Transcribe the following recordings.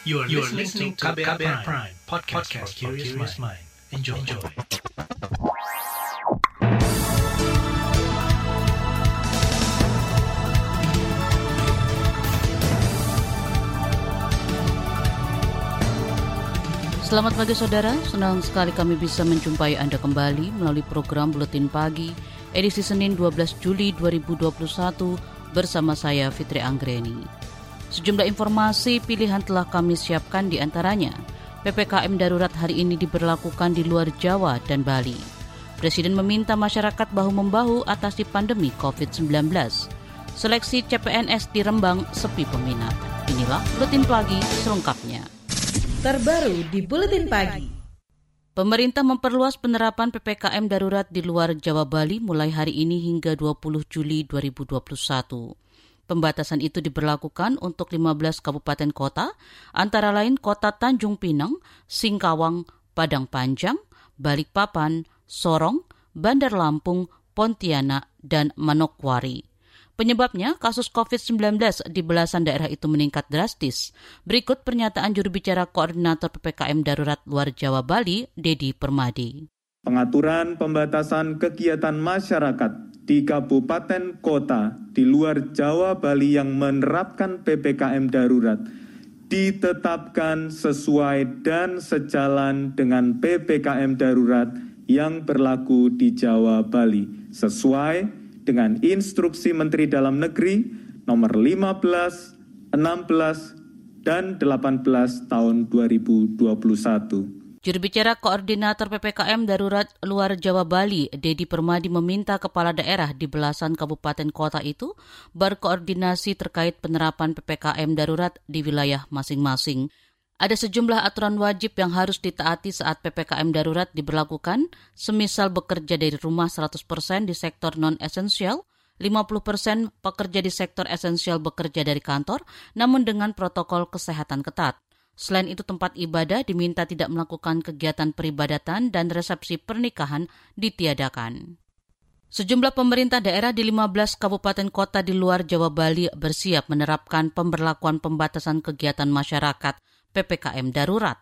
You are, you are listening to KBR, KBR Prime, Prime podcast, podcast for curious mind. Enjoy. Enjoy. Selamat pagi saudara, senang sekali kami bisa menjumpai Anda kembali melalui program Buletin Pagi edisi Senin 12 Juli 2021 bersama saya Fitri Anggreni. Sejumlah informasi pilihan telah kami siapkan di antaranya. PPKM darurat hari ini diberlakukan di luar Jawa dan Bali. Presiden meminta masyarakat bahu-membahu atasi pandemi COVID-19. Seleksi CPNS di Rembang sepi peminat. Inilah Buletin Pagi selengkapnya. Terbaru di Buletin Pagi. Pemerintah memperluas penerapan PPKM darurat di luar Jawa Bali mulai hari ini hingga 20 Juli 2021. Pembatasan itu diberlakukan untuk 15 kabupaten kota, antara lain Kota Tanjung Pinang, Singkawang, Padang Panjang, Balikpapan, Sorong, Bandar Lampung, Pontianak, dan Manokwari. Penyebabnya, kasus COVID-19 di belasan daerah itu meningkat drastis. Berikut pernyataan juru bicara Koordinator PPKM Darurat Luar Jawa Bali, Dedi Permadi. Pengaturan pembatasan kegiatan masyarakat di kabupaten kota di luar Jawa Bali yang menerapkan PPKM darurat ditetapkan sesuai dan sejalan dengan PPKM darurat yang berlaku di Jawa Bali sesuai dengan instruksi Menteri Dalam Negeri nomor 15, 16, dan 18 tahun 2021. Juru bicara Koordinator PPKM Darurat Luar Jawa Bali, Dedi Permadi meminta kepala daerah di belasan kabupaten kota itu berkoordinasi terkait penerapan PPKM darurat di wilayah masing-masing. Ada sejumlah aturan wajib yang harus ditaati saat PPKM darurat diberlakukan, semisal bekerja dari rumah 100% di sektor non-esensial, 50% pekerja di sektor esensial bekerja dari kantor, namun dengan protokol kesehatan ketat. Selain itu tempat ibadah diminta tidak melakukan kegiatan peribadatan dan resepsi pernikahan ditiadakan. Sejumlah pemerintah daerah di 15 kabupaten kota di luar Jawa Bali bersiap menerapkan pemberlakuan pembatasan kegiatan masyarakat PPKM darurat.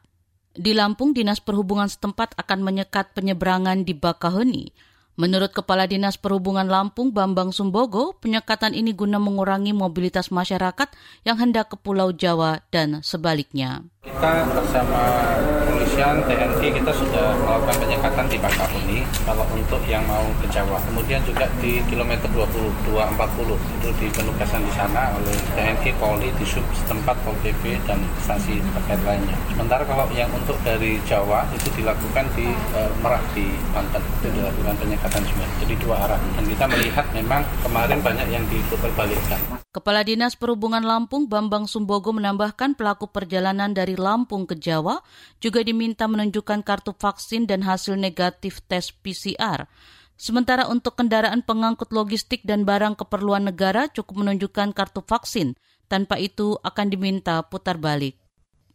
Di Lampung, Dinas Perhubungan setempat akan menyekat penyeberangan di Bakahuni Menurut Kepala Dinas Perhubungan Lampung Bambang Sumbogo, penyekatan ini guna mengurangi mobilitas masyarakat yang hendak ke Pulau Jawa dan sebaliknya. Kita bersama kepolisian, TNI, kita sudah melakukan penyekatan di Bakahuni kalau untuk yang mau ke Jawa. Kemudian juga di kilometer 20, 240 itu di penugasan di sana oleh TNI, Polri, di sub setempat, Pol PP, dan stasi terkait lainnya. Sementara kalau yang untuk dari Jawa itu dilakukan di e, Merak di Banten, itu dilakukan penyekatan juga. Jadi dua arah. Dan kita melihat memang kemarin banyak yang diputarbalikkan. Kepala Dinas Perhubungan Lampung Bambang Sumbogo menambahkan pelaku perjalanan dari Lampung ke Jawa juga diminta menunjukkan kartu vaksin dan hasil negatif tes PCR. Sementara untuk kendaraan pengangkut logistik dan barang keperluan negara cukup menunjukkan kartu vaksin. Tanpa itu akan diminta putar balik.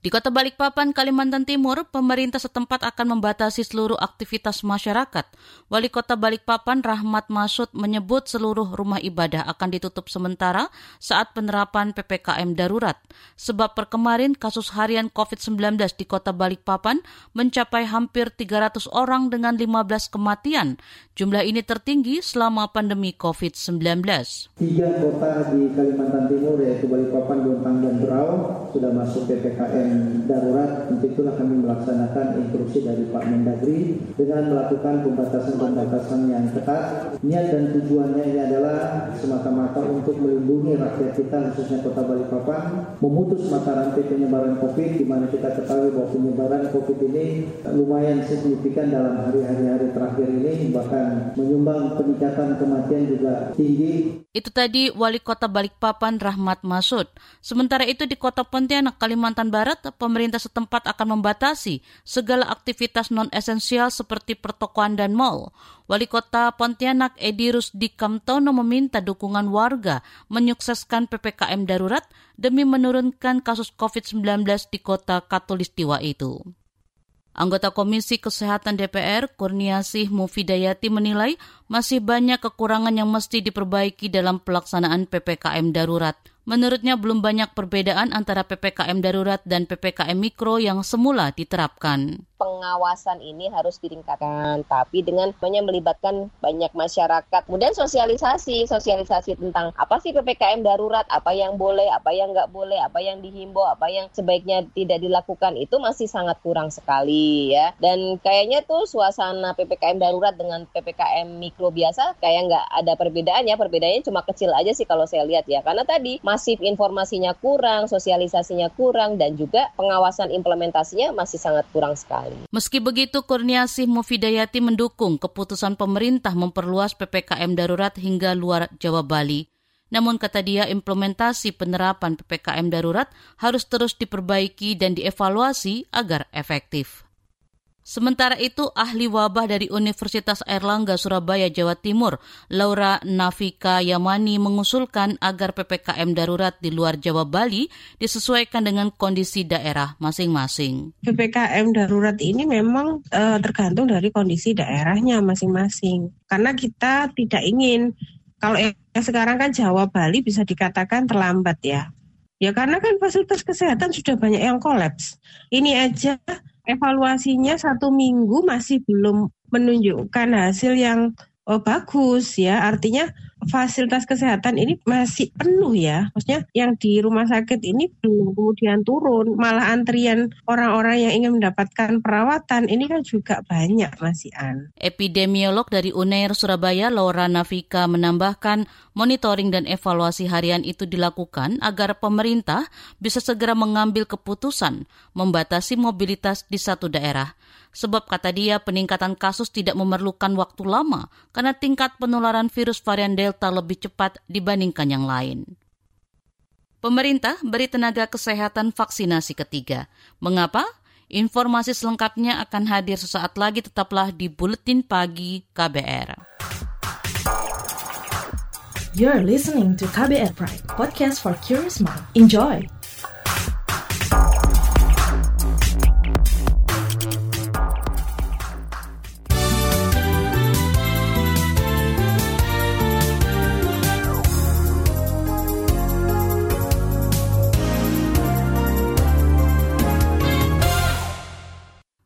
Di Kota Balikpapan, Kalimantan Timur, pemerintah setempat akan membatasi seluruh aktivitas masyarakat. Wali Kota Balikpapan Rahmat Masud menyebut seluruh rumah ibadah akan ditutup sementara saat penerapan PPKM darurat. Sebab per kemarin kasus harian COVID-19 di Kota Balikpapan mencapai hampir 300 orang dengan 15 kematian. Jumlah ini tertinggi selama pandemi COVID-19. Tiga kota di Kalimantan Timur yaitu Balikpapan, Bontang, dan Berau sudah masuk PPKM darurat untuk itulah kami melaksanakan instruksi dari Pak Mendagri dengan melakukan pembatasan-pembatasan yang ketat. Niat dan tujuannya ini adalah semata-mata untuk melindungi rakyat kita khususnya Kota Balikpapan memutus mata rantai penyebaran COVID di mana kita ketahui bahwa penyebaran COVID ini lumayan signifikan dalam hari-hari terakhir ini bahkan menyumbang peningkatan kematian juga tinggi. Itu tadi Wali Kota Balikpapan Rahmat Masud. Sementara itu di Kota Pontianak, Kalimantan Barat, pemerintah setempat akan membatasi segala aktivitas non-esensial seperti pertokoan dan mal. Wali Kota Pontianak Edi Rusdi Kamtono meminta dukungan warga menyukseskan PPKM darurat demi menurunkan kasus COVID-19 di kota Katulistiwa itu. Anggota Komisi Kesehatan DPR, Kurniasih Mufidayati menilai masih banyak kekurangan yang mesti diperbaiki dalam pelaksanaan PPKM darurat Menurutnya belum banyak perbedaan antara PPKM darurat dan PPKM mikro yang semula diterapkan pengawasan ini harus ditingkatkan, tapi dengan banyak melibatkan banyak masyarakat. Kemudian sosialisasi, sosialisasi tentang apa sih PPKM darurat, apa yang boleh, apa yang nggak boleh, apa yang dihimbau, apa yang sebaiknya tidak dilakukan itu masih sangat kurang sekali ya. Dan kayaknya tuh suasana PPKM darurat dengan PPKM mikro biasa kayak nggak ada perbedaannya, perbedaannya cuma kecil aja sih kalau saya lihat ya. Karena tadi masif informasinya kurang, sosialisasinya kurang, dan juga pengawasan implementasinya masih sangat kurang sekali. Meski begitu, Kurniasih Mufidayati mendukung keputusan pemerintah memperluas PPKM darurat hingga luar Jawa Bali. Namun kata dia implementasi penerapan PPKM darurat harus terus diperbaiki dan dievaluasi agar efektif. Sementara itu, ahli wabah dari Universitas Airlangga Surabaya, Jawa Timur, Laura Nafika Yamani mengusulkan agar PPKM darurat di luar Jawa Bali disesuaikan dengan kondisi daerah masing-masing. PPKM darurat ini memang e, tergantung dari kondisi daerahnya masing-masing. Karena kita tidak ingin kalau yang sekarang kan Jawa Bali bisa dikatakan terlambat ya. Ya karena kan fasilitas kesehatan sudah banyak yang kolaps. Ini aja evaluasinya satu minggu masih belum menunjukkan hasil yang oh, bagus ya. Artinya fasilitas kesehatan ini masih penuh ya. Maksudnya yang di rumah sakit ini belum kemudian turun, malah antrian orang-orang yang ingin mendapatkan perawatan ini kan juga banyak masih An. Epidemiolog dari UNER Surabaya Laura Navika menambahkan monitoring dan evaluasi harian itu dilakukan agar pemerintah bisa segera mengambil keputusan membatasi mobilitas di satu daerah Sebab kata dia peningkatan kasus tidak memerlukan waktu lama karena tingkat penularan virus varian Delta lebih cepat dibandingkan yang lain. Pemerintah beri tenaga kesehatan vaksinasi ketiga. Mengapa? Informasi selengkapnya akan hadir sesaat lagi tetaplah di Buletin Pagi KBR. You're listening to KBR Pride, podcast for curious mind. Enjoy!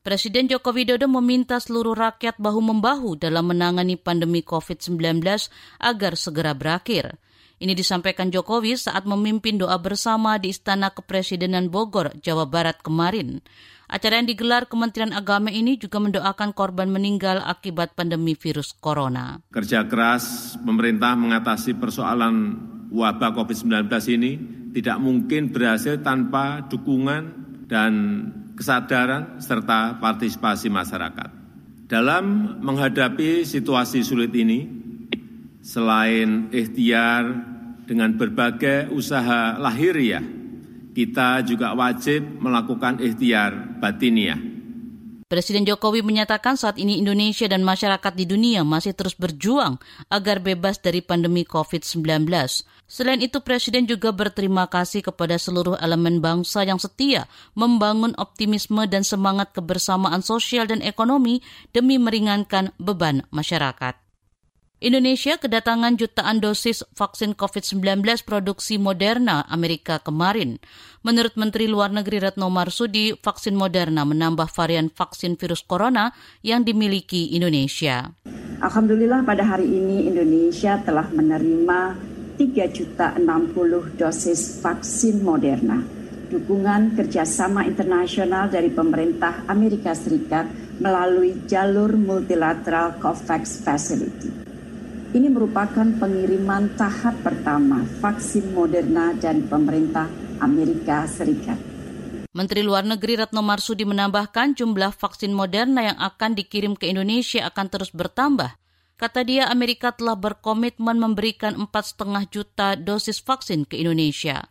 Presiden Joko Widodo meminta seluruh rakyat bahu-membahu dalam menangani pandemi COVID-19 agar segera berakhir. Ini disampaikan Jokowi saat memimpin doa bersama di Istana Kepresidenan Bogor, Jawa Barat kemarin. Acara yang digelar Kementerian Agama ini juga mendoakan korban meninggal akibat pandemi virus corona. Kerja keras pemerintah mengatasi persoalan wabah COVID-19 ini tidak mungkin berhasil tanpa dukungan dan kesadaran, serta partisipasi masyarakat. Dalam menghadapi situasi sulit ini, selain ikhtiar dengan berbagai usaha lahiriah, kita juga wajib melakukan ikhtiar batiniah Presiden Jokowi menyatakan saat ini Indonesia dan masyarakat di dunia masih terus berjuang agar bebas dari pandemi COVID-19. Selain itu, Presiden juga berterima kasih kepada seluruh elemen bangsa yang setia membangun optimisme dan semangat kebersamaan sosial dan ekonomi demi meringankan beban masyarakat. Indonesia kedatangan jutaan dosis vaksin COVID-19 produksi Moderna Amerika kemarin. Menurut Menteri Luar Negeri Retno Marsudi, vaksin Moderna menambah varian vaksin virus corona yang dimiliki Indonesia. Alhamdulillah pada hari ini Indonesia telah menerima 3 juta 60 dosis vaksin Moderna. Dukungan kerjasama internasional dari pemerintah Amerika Serikat melalui jalur multilateral COVAX Facility. Ini merupakan pengiriman tahap pertama vaksin Moderna dan pemerintah Amerika Serikat. Menteri Luar Negeri Retno Marsudi menambahkan jumlah vaksin Moderna yang akan dikirim ke Indonesia akan terus bertambah. Kata dia, Amerika telah berkomitmen memberikan 4,5 juta dosis vaksin ke Indonesia.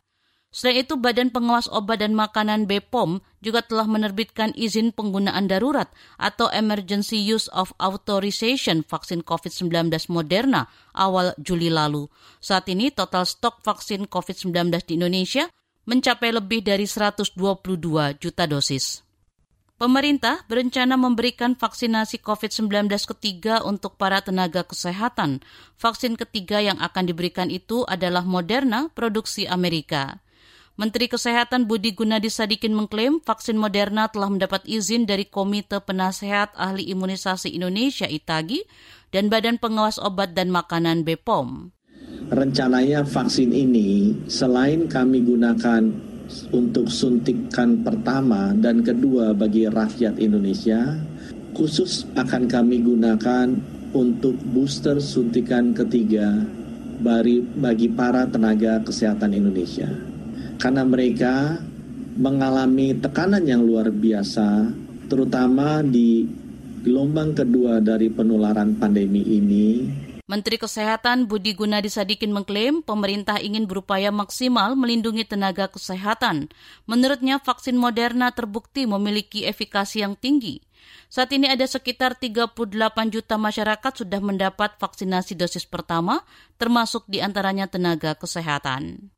Selain itu, Badan Pengawas Obat dan Makanan BPOM juga telah menerbitkan izin penggunaan darurat atau Emergency Use of Authorization vaksin COVID-19 Moderna awal Juli lalu. Saat ini total stok vaksin COVID-19 di Indonesia mencapai lebih dari 122 juta dosis. Pemerintah berencana memberikan vaksinasi COVID-19 ketiga untuk para tenaga kesehatan. Vaksin ketiga yang akan diberikan itu adalah Moderna produksi Amerika. Menteri Kesehatan Budi Gunadi Sadikin mengklaim vaksin Moderna telah mendapat izin dari Komite Penasehat Ahli Imunisasi Indonesia ITAGI dan Badan Pengawas Obat dan Makanan BPOM. Rencananya vaksin ini selain kami gunakan untuk suntikan pertama dan kedua bagi rakyat Indonesia, khusus akan kami gunakan untuk booster suntikan ketiga bagi, para tenaga kesehatan Indonesia. Karena mereka mengalami tekanan yang luar biasa, terutama di gelombang kedua dari penularan pandemi ini, Menteri Kesehatan Budi Gunadi Sadikin mengklaim pemerintah ingin berupaya maksimal melindungi tenaga kesehatan. Menurutnya vaksin Moderna terbukti memiliki efikasi yang tinggi. Saat ini ada sekitar 38 juta masyarakat sudah mendapat vaksinasi dosis pertama, termasuk di antaranya tenaga kesehatan.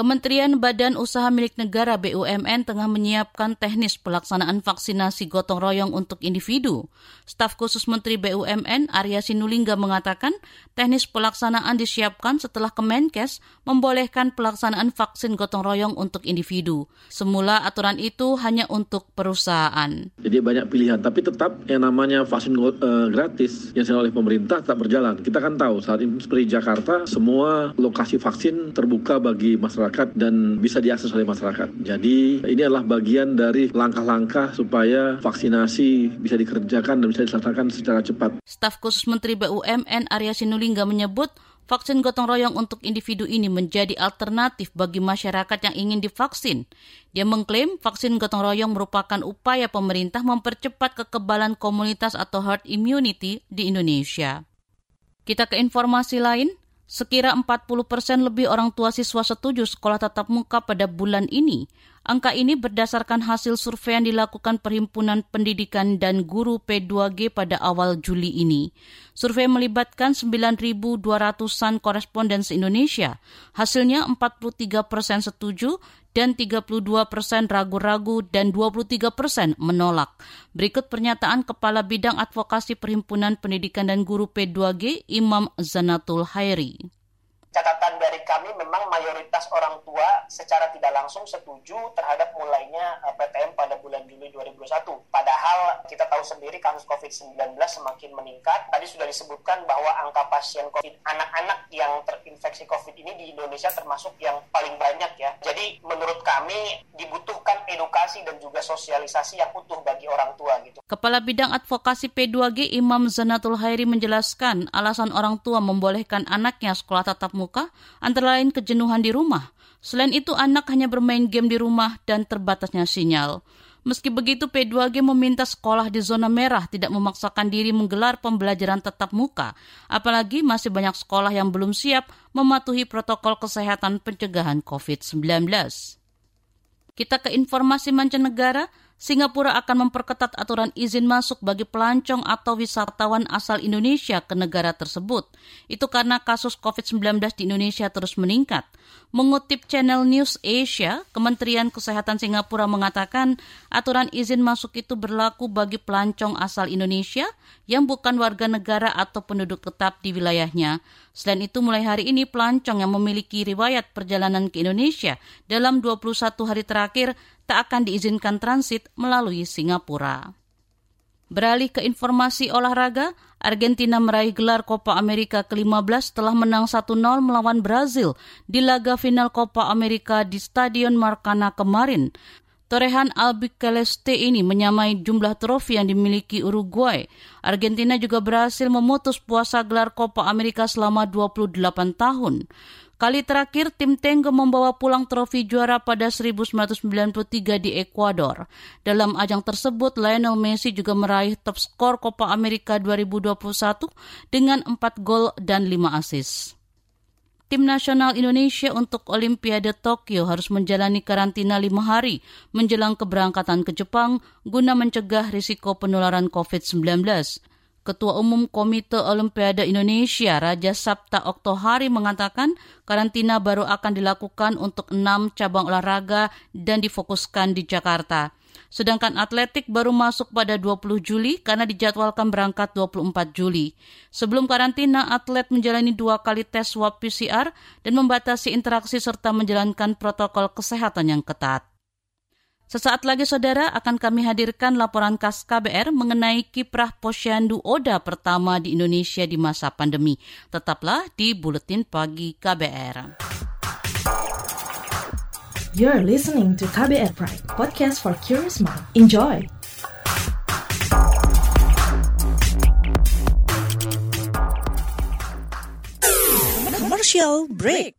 Kementerian Badan Usaha Milik Negara BUMN tengah menyiapkan teknis pelaksanaan vaksinasi gotong royong untuk individu. Staf khusus Menteri BUMN Arya Sinulinga mengatakan teknis pelaksanaan disiapkan setelah Kemenkes membolehkan pelaksanaan vaksin gotong royong untuk individu. Semula aturan itu hanya untuk perusahaan. Jadi banyak pilihan, tapi tetap yang namanya vaksin uh, gratis yang oleh pemerintah tetap berjalan. Kita kan tahu saat ini seperti Jakarta, semua lokasi vaksin terbuka bagi masyarakat masyarakat dan bisa diakses oleh masyarakat. Jadi ini adalah bagian dari langkah-langkah supaya vaksinasi bisa dikerjakan dan bisa dilaksanakan secara cepat. Staf khusus Menteri BUMN Arya Sinulinga menyebut vaksin gotong royong untuk individu ini menjadi alternatif bagi masyarakat yang ingin divaksin. Dia mengklaim vaksin gotong royong merupakan upaya pemerintah mempercepat kekebalan komunitas atau herd immunity di Indonesia. Kita ke informasi lain. Sekira 40 persen lebih orang tua siswa setuju sekolah tatap muka pada bulan ini. Angka ini berdasarkan hasil survei yang dilakukan Perhimpunan Pendidikan dan Guru P2G pada awal Juli ini. Survei melibatkan 9.200-an koresponden se-Indonesia. Hasilnya 43 persen setuju dan 32 persen ragu-ragu dan 23 persen menolak. Berikut pernyataan Kepala Bidang Advokasi Perhimpunan Pendidikan dan Guru P2G, Imam Zanatul Hairi catatan dari kami memang mayoritas orang tua secara tidak langsung setuju terhadap mulainya eh, PTM pada bulan Juli 2021. Padahal kita tahu sendiri kasus COVID-19 semakin meningkat. Tadi sudah disebutkan bahwa angka pasien COVID anak-anak yang terinfeksi COVID ini di Indonesia termasuk yang paling banyak ya. Jadi menurut kami dibutuhkan edukasi dan juga sosialisasi yang utuh bagi orang tua gitu. Kepala Bidang Advokasi P2G Imam Zanatul Hairi menjelaskan alasan orang tua membolehkan anaknya sekolah tatap muka antara lain kejenuhan di rumah. Selain itu, anak hanya bermain game di rumah dan terbatasnya sinyal. Meski begitu, P2G meminta sekolah di zona merah tidak memaksakan diri menggelar pembelajaran tetap muka, apalagi masih banyak sekolah yang belum siap mematuhi protokol kesehatan pencegahan COVID-19. Kita ke informasi mancanegara, Singapura akan memperketat aturan izin masuk bagi pelancong atau wisatawan asal Indonesia ke negara tersebut. Itu karena kasus COVID-19 di Indonesia terus meningkat. Mengutip channel News Asia, Kementerian Kesehatan Singapura mengatakan aturan izin masuk itu berlaku bagi pelancong asal Indonesia yang bukan warga negara atau penduduk tetap di wilayahnya. Selain itu, mulai hari ini pelancong yang memiliki riwayat perjalanan ke Indonesia dalam 21 hari terakhir tak akan diizinkan transit melalui Singapura. Beralih ke informasi olahraga, Argentina meraih gelar Copa America ke-15 setelah menang 1-0 melawan Brazil di laga final Copa America di Stadion Maracana kemarin. Torehan Albiceleste ini menyamai jumlah trofi yang dimiliki Uruguay. Argentina juga berhasil memutus puasa gelar Copa America selama 28 tahun. Kali terakhir tim Tengge membawa pulang trofi juara pada 1993 di Ekuador. Dalam ajang tersebut, Lionel Messi juga meraih top skor Copa America 2021 dengan 4 gol dan 5 asis. Tim nasional Indonesia untuk Olimpiade Tokyo harus menjalani karantina lima hari menjelang keberangkatan ke Jepang guna mencegah risiko penularan COVID-19. Ketua Umum Komite Olimpiade Indonesia Raja Sabta Oktohari mengatakan karantina baru akan dilakukan untuk enam cabang olahraga dan difokuskan di Jakarta. Sedangkan atletik baru masuk pada 20 Juli karena dijadwalkan berangkat 24 Juli. Sebelum karantina, atlet menjalani dua kali tes swab PCR dan membatasi interaksi serta menjalankan protokol kesehatan yang ketat. Sesaat lagi saudara akan kami hadirkan laporan khas KBR mengenai kiprah posyandu Oda pertama di Indonesia di masa pandemi. Tetaplah di Buletin Pagi KBR. You're listening to KBR Pride, podcast for curious mind. Enjoy! Commercial break.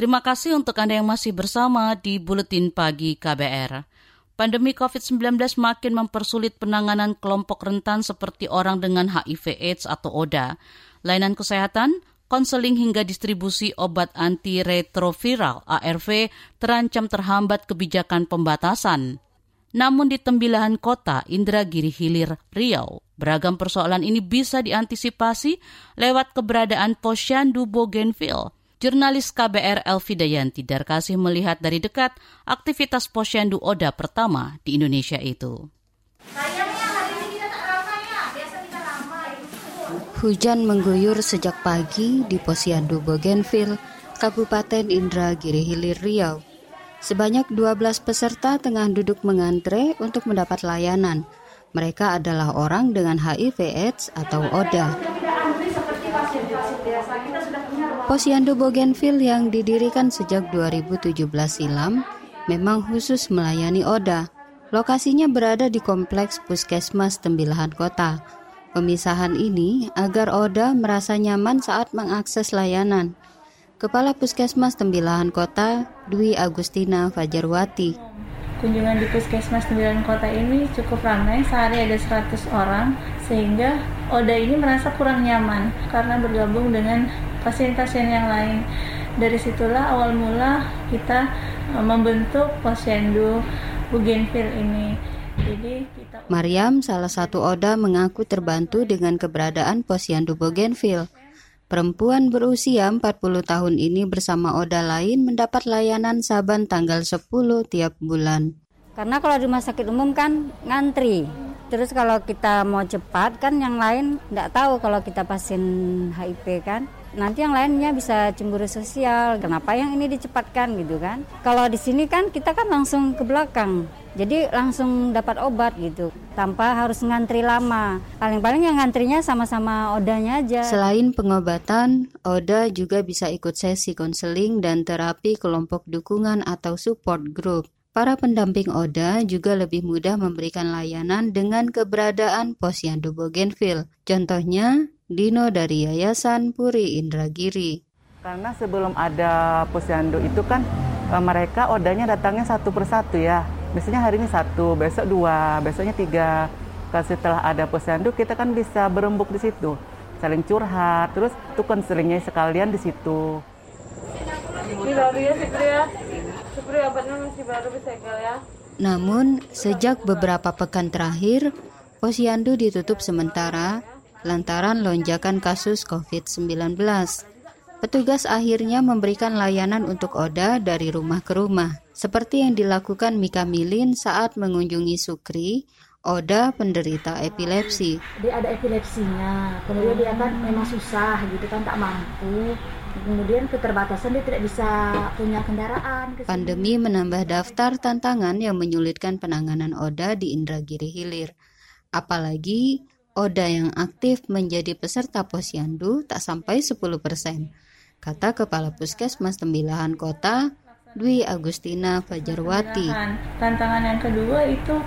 Terima kasih untuk Anda yang masih bersama di Buletin Pagi KBR. Pandemi COVID-19 makin mempersulit penanganan kelompok rentan seperti orang dengan HIV AIDS atau ODA. Layanan kesehatan, konseling hingga distribusi obat antiretroviral ARV terancam terhambat kebijakan pembatasan. Namun di Tembilahan Kota, Indragiri Hilir, Riau, beragam persoalan ini bisa diantisipasi lewat keberadaan Posyandu Bougainville. Jurnalis KBR Elvi Dayanti Darkasih melihat dari dekat aktivitas Posyandu Oda pertama di Indonesia itu. Hujan mengguyur sejak pagi di Posyandu Bougainville, Kabupaten Indragiri Hilir Riau. Sebanyak 12 peserta tengah duduk mengantre untuk mendapat layanan. Mereka adalah orang dengan HIV AIDS atau ODA. Posyandu Bougainville yang didirikan sejak 2017 silam memang khusus melayani ODA. Lokasinya berada di kompleks Puskesmas Tembilahan Kota. Pemisahan ini agar ODA merasa nyaman saat mengakses layanan. Kepala Puskesmas Tembilahan Kota, Dwi Agustina Fajarwati. Kunjungan di Puskesmas Tembilahan Kota ini cukup ramai, sehari ada 100 orang, sehingga ODA ini merasa kurang nyaman karena bergabung dengan pasien-pasien yang lain. Dari situlah awal mula kita e, membentuk posyandu Bougainville ini. Jadi kita Mariam, salah satu ODA, mengaku terbantu dengan keberadaan posyandu Bougainville. Perempuan berusia 40 tahun ini bersama ODA lain mendapat layanan saban tanggal 10 tiap bulan. Karena kalau di rumah sakit umum kan ngantri. Terus kalau kita mau cepat kan yang lain nggak tahu kalau kita pasien HIV kan. Nanti yang lainnya bisa cemburu sosial. Kenapa yang ini dicepatkan gitu kan? Kalau di sini kan kita kan langsung ke belakang. Jadi langsung dapat obat gitu tanpa harus ngantri lama. Paling-paling yang ngantrinya sama-sama odanya aja. Selain pengobatan, ODA juga bisa ikut sesi konseling dan terapi kelompok dukungan atau support group. Para pendamping ODA juga lebih mudah memberikan layanan dengan keberadaan posyandu Bougainville. Contohnya, Dino dari Yayasan Puri Indragiri. Karena sebelum ada posyandu itu kan e, mereka odanya datangnya satu persatu ya. Biasanya hari ini satu, besok dua, besoknya tiga. Kalau setelah ada posyandu kita kan bisa berembuk di situ, saling curhat, terus itu konselingnya sekalian di situ. Ini baru ya, Sikri ya. Sikri obatnya masih baru bisa ya. Namun, sejak beberapa pekan terakhir, posyandu ditutup sementara lantaran lonjakan kasus COVID-19. Petugas akhirnya memberikan layanan untuk Oda dari rumah ke rumah, seperti yang dilakukan Mika Milin saat mengunjungi Sukri, Oda penderita epilepsi. Dia ada epilepsinya, kemudian dia kan memang susah gitu kan tak mampu. kemudian keterbatasan dia tidak bisa punya kendaraan. Pandemi menambah daftar tantangan yang menyulitkan penanganan ODA di Indragiri Hilir. Apalagi ODA yang aktif menjadi peserta posyandu tak sampai 10 persen, kata Kepala Puskesmas Tembilahan Kota, Dwi Agustina Fajarwati. Tantangan yang kedua itu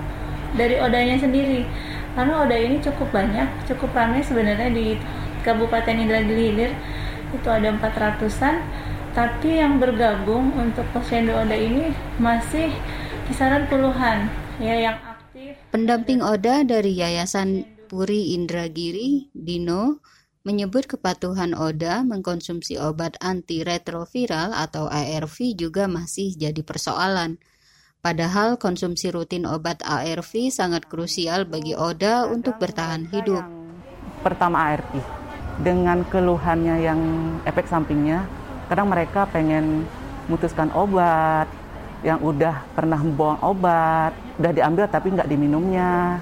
dari odanya sendiri, karena oda ini cukup banyak, cukup ramai sebenarnya di Kabupaten Indragiri Hilir itu ada 400-an tapi yang bergabung untuk posyandu Oda ini masih kisaran puluhan ya yang aktif. Pendamping Oda dari Yayasan Puri Indragiri, Dino, menyebut kepatuhan Oda mengkonsumsi obat antiretroviral atau ARV juga masih jadi persoalan. Padahal konsumsi rutin obat ARV sangat krusial bagi Oda untuk bertahan hidup. Pertama ARV, dengan keluhannya yang efek sampingnya kadang mereka pengen memutuskan obat yang udah pernah membuang obat udah diambil tapi nggak diminumnya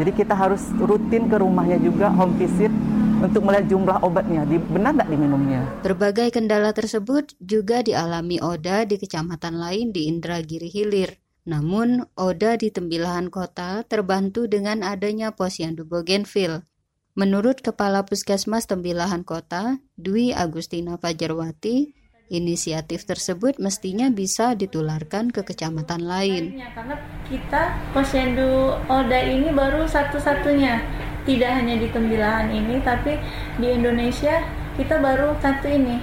jadi kita harus rutin ke rumahnya juga home visit untuk melihat jumlah obatnya, benar nggak diminumnya. Berbagai kendala tersebut juga dialami Oda di kecamatan lain di Indragiri Hilir. Namun, Oda di Tembilahan Kota terbantu dengan adanya posyandu Bougainville. Menurut Kepala Puskesmas Tembilahan Kota, Dwi Agustina Fajarwati, inisiatif tersebut mestinya bisa ditularkan ke kecamatan lain. Karena kita posyandu Oda ini baru satu-satunya, tidak hanya di Tembilahan ini, tapi di Indonesia kita baru satu ini.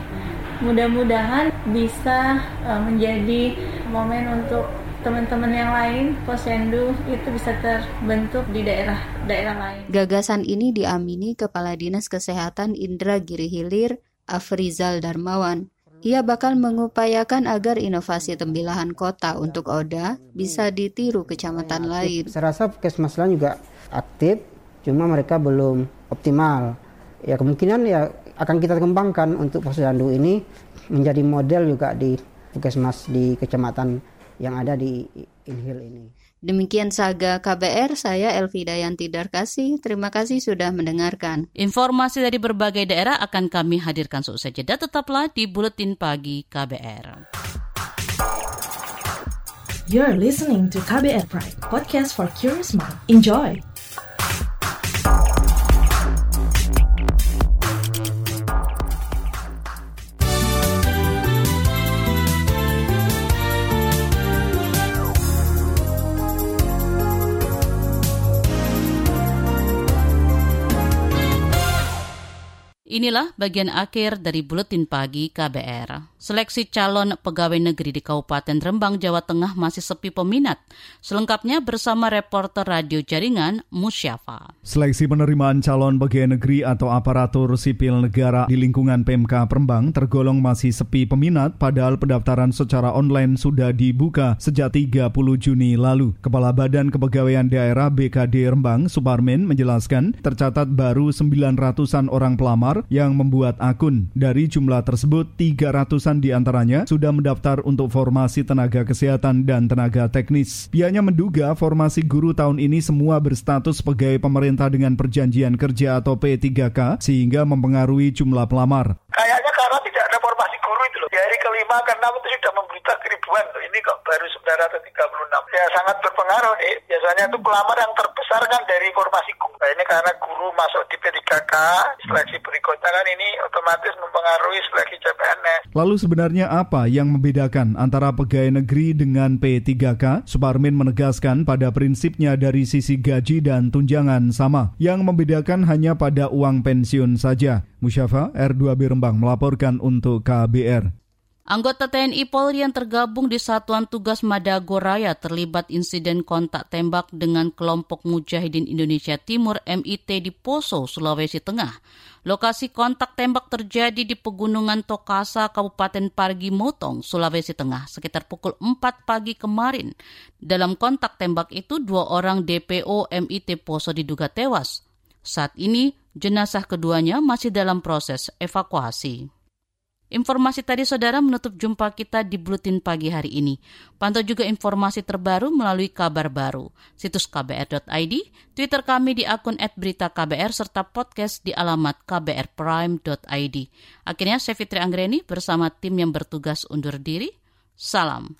Mudah-mudahan bisa uh, menjadi momen untuk teman-teman yang lain posyandu itu bisa terbentuk di daerah-daerah lain. Gagasan ini diamini Kepala Dinas Kesehatan Indra Giri Hilir, Afrizal Darmawan. Ia bakal mengupayakan agar inovasi tembilahan kota untuk Oda bisa ditiru kecamatan lain. Saya rasa puskesmas lain juga aktif, cuma mereka belum optimal. Ya kemungkinan ya akan kita kembangkan untuk posyandu ini menjadi model juga di puskesmas di kecamatan yang ada di Inhil ini. Demikian saga KBR, saya Elvi Dayanti Darkasi. Terima kasih sudah mendengarkan. Informasi dari berbagai daerah akan kami hadirkan seusai jeda. Tetaplah di Buletin Pagi KBR. You're listening to KBR Pride, podcast for curious mind. Enjoy! Inilah bagian akhir dari Buletin Pagi KBR. Seleksi calon pegawai negeri di Kabupaten Rembang, Jawa Tengah masih sepi peminat. Selengkapnya bersama reporter radio jaringan Musyafa. Seleksi penerimaan calon pegawai negeri atau aparatur sipil negara di lingkungan PMK Rembang tergolong masih sepi peminat padahal pendaftaran secara online sudah dibuka sejak 30 Juni lalu. Kepala Badan Kepegawaian Daerah BKD Rembang, Suparmin, menjelaskan tercatat baru 900-an orang pelamar yang membuat akun. Dari jumlah tersebut, 300-an di antaranya sudah mendaftar untuk formasi tenaga kesehatan dan tenaga teknis. Pihaknya menduga formasi guru tahun ini semua berstatus pegawai pemerintah dengan perjanjian kerja atau P3K sehingga mempengaruhi jumlah pelamar. Kayaknya karena tidak ada formasi guru itu loh. Di hari kelima ke membludak ribuan loh. Ini kok baru 936. Ya sangat berpengaruh nih. Biasanya itu pelamar yang terbesar kan dari formasi guru. Nah, ini karena guru masuk di P3K, seleksi berikutnya kan ini otomatis mempengaruhi seleksi CPNS. Lalu sebenarnya apa yang membedakan antara pegawai negeri dengan P3K? Suparmin menegaskan pada prinsipnya dari sisi gaji dan tunjangan sama. Yang membedakan hanya pada uang pensiun saja. Musyafa R2B Rembang melaporkan untuk KBR. Anggota TNI Polri yang tergabung di Satuan Tugas Madagoraya terlibat insiden kontak tembak dengan kelompok Mujahidin Indonesia Timur MIT di Poso, Sulawesi Tengah. Lokasi kontak tembak terjadi di Pegunungan Tokasa, Kabupaten Parigi Motong, Sulawesi Tengah, sekitar pukul 4 pagi kemarin. Dalam kontak tembak itu, dua orang DPO MIT Poso diduga tewas. Saat ini, jenazah keduanya masih dalam proses evakuasi. Informasi tadi saudara menutup jumpa kita di Buletin Pagi hari ini. Pantau juga informasi terbaru melalui kabar baru, situs kbr.id, Twitter kami di akun @beritaKBR serta podcast di alamat kbrprime.id. Akhirnya saya Fitri Anggreni bersama tim yang bertugas undur diri. Salam.